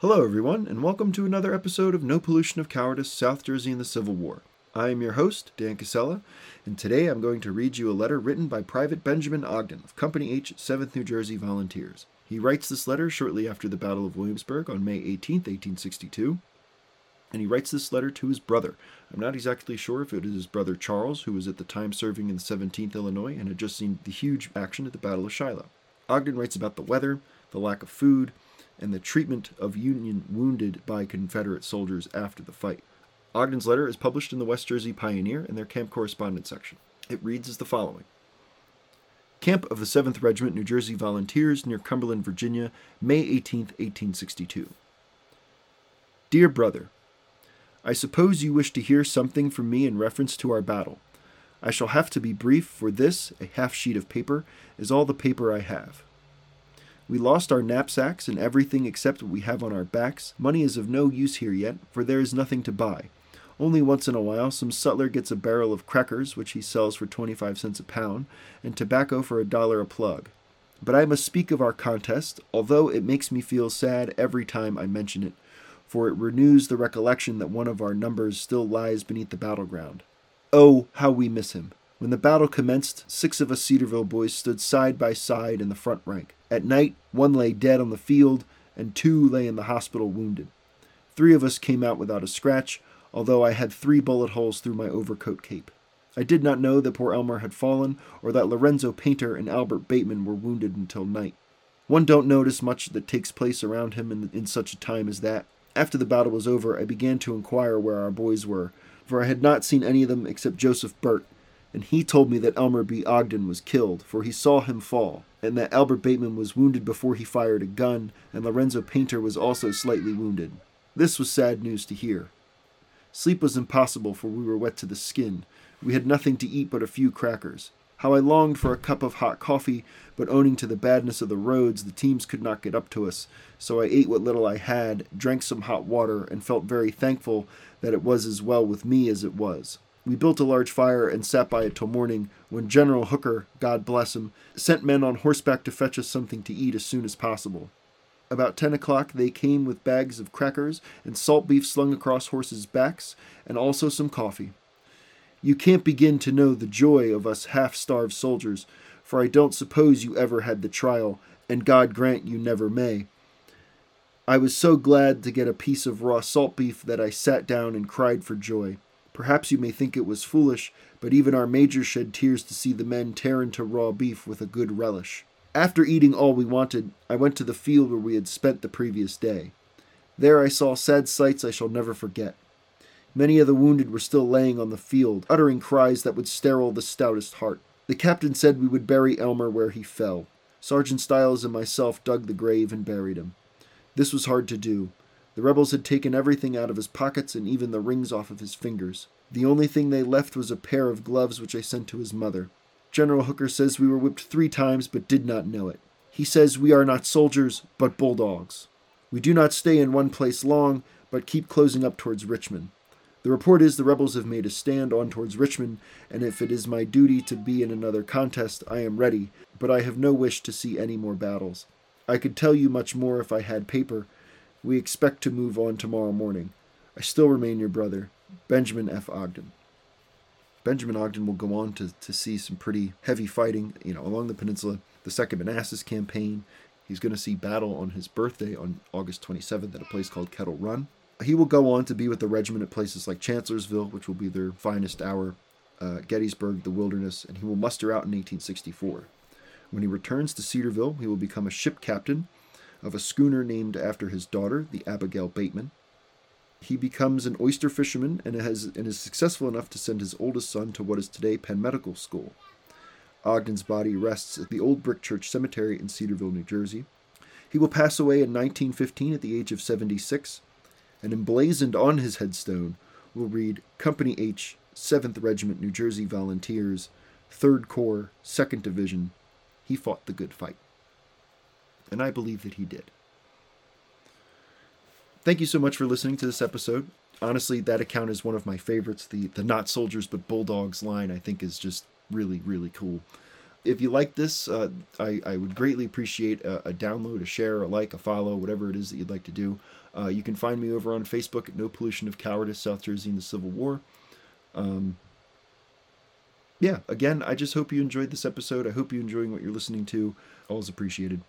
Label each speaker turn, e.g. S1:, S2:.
S1: Hello, everyone, and welcome to another episode of No Pollution of Cowardice South Jersey in the Civil War. I am your host, Dan Casella, and today I'm going to read you a letter written by Private Benjamin Ogden of Company H, 7th New Jersey Volunteers. He writes this letter shortly after the Battle of Williamsburg on May 18, 1862, and he writes this letter to his brother. I'm not exactly sure if it is his brother Charles, who was at the time serving in the 17th Illinois and had just seen the huge action at the Battle of Shiloh. Ogden writes about the weather, the lack of food, and the treatment of Union wounded by Confederate soldiers after the fight. Ogden's letter is published in the West Jersey Pioneer in their camp correspondence section. It reads as the following Camp of the 7th Regiment New Jersey Volunteers near Cumberland, Virginia, May 18, 1862. Dear Brother, I suppose you wish to hear something from me in reference to our battle. I shall have to be brief, for this, a half sheet of paper, is all the paper I have. We lost our knapsacks and everything except what we have on our backs. Money is of no use here yet, for there is nothing to buy. Only once in a while, some sutler gets a barrel of crackers, which he sells for 25 cents a pound, and tobacco for a dollar a plug. But I must speak of our contest, although it makes me feel sad every time I mention it, for it renews the recollection that one of our numbers still lies beneath the battleground. Oh, how we miss him! When the battle commenced, six of us Cedarville boys stood side by side in the front rank. At night, one lay dead on the field, and two lay in the hospital wounded. Three of us came out without a scratch, although I had three bullet holes through my overcoat cape. I did not know that poor Elmer had fallen, or that Lorenzo Painter and Albert Bateman were wounded until night. One don't notice much that takes place around him in, in such a time as that. After the battle was over, I began to inquire where our boys were, for I had not seen any of them except Joseph Burt, and he told me that Elmer B. Ogden was killed, for he saw him fall, and that Albert Bateman was wounded before he fired a gun, and Lorenzo Painter was also slightly wounded. This was sad news to hear. Sleep was impossible, for we were wet to the skin. We had nothing to eat but a few crackers. How I longed for a cup of hot coffee, but owing to the badness of the roads, the teams could not get up to us, so I ate what little I had, drank some hot water, and felt very thankful that it was as well with me as it was. We built a large fire and sat by it till morning, when General Hooker, God bless him, sent men on horseback to fetch us something to eat as soon as possible. About ten o'clock they came with bags of crackers and salt beef slung across horses' backs, and also some coffee. You can't begin to know the joy of us half starved soldiers, for I don't suppose you ever had the trial, and God grant you never may. I was so glad to get a piece of raw salt beef that I sat down and cried for joy. Perhaps you may think it was foolish, but even our major shed tears to see the men tear into raw beef with a good relish. After eating all we wanted, I went to the field where we had spent the previous day. There I saw sad sights I shall never forget. Many of the wounded were still laying on the field, uttering cries that would sterile the stoutest heart. The captain said we would bury Elmer where he fell. Sergeant Stiles and myself dug the grave and buried him. This was hard to do, the rebels had taken everything out of his pockets and even the rings off of his fingers. The only thing they left was a pair of gloves which I sent to his mother. General Hooker says we were whipped three times but did not know it. He says we are not soldiers, but bulldogs. We do not stay in one place long, but keep closing up towards Richmond. The report is the rebels have made a stand on towards Richmond, and if it is my duty to be in another contest, I am ready, but I have no wish to see any more battles. I could tell you much more if I had paper, we expect to move on tomorrow morning. I still remain your brother, Benjamin F. Ogden. Benjamin Ogden will go on to, to see some pretty heavy fighting, you know, along the peninsula. The Second Manassas campaign. He's going to see battle on his birthday on August 27th at a place called Kettle Run. He will go on to be with the regiment at places like Chancellorsville, which will be their finest hour, uh, Gettysburg, the Wilderness, and he will muster out in 1864. When he returns to Cedarville, he will become a ship captain of a schooner named after his daughter, the Abigail Bateman. He becomes an oyster fisherman and, has, and is successful enough to send his oldest son to what is today Penn Medical School. Ogden's body rests at the Old Brick Church Cemetery in Cedarville, New Jersey. He will pass away in 1915 at the age of 76, and emblazoned on his headstone will read Company H, 7th Regiment New Jersey Volunteers, 3rd Corps, 2nd Division. He fought the good fight and I believe that he did. Thank you so much for listening to this episode. Honestly, that account is one of my favorites. The the not soldiers but bulldogs line I think is just really really cool. if you like this, uh, I, I would greatly appreciate a, a, download, a share, a like, a follow, whatever it is that you'd like to do. Uh, you can find me over on Facebook at No Pollution of Cowardice, South Jersey in the Civil War. Um, yeah, again, I just hope you enjoyed this episode. I hope you're enjoying what you're listening to. Always appreciated.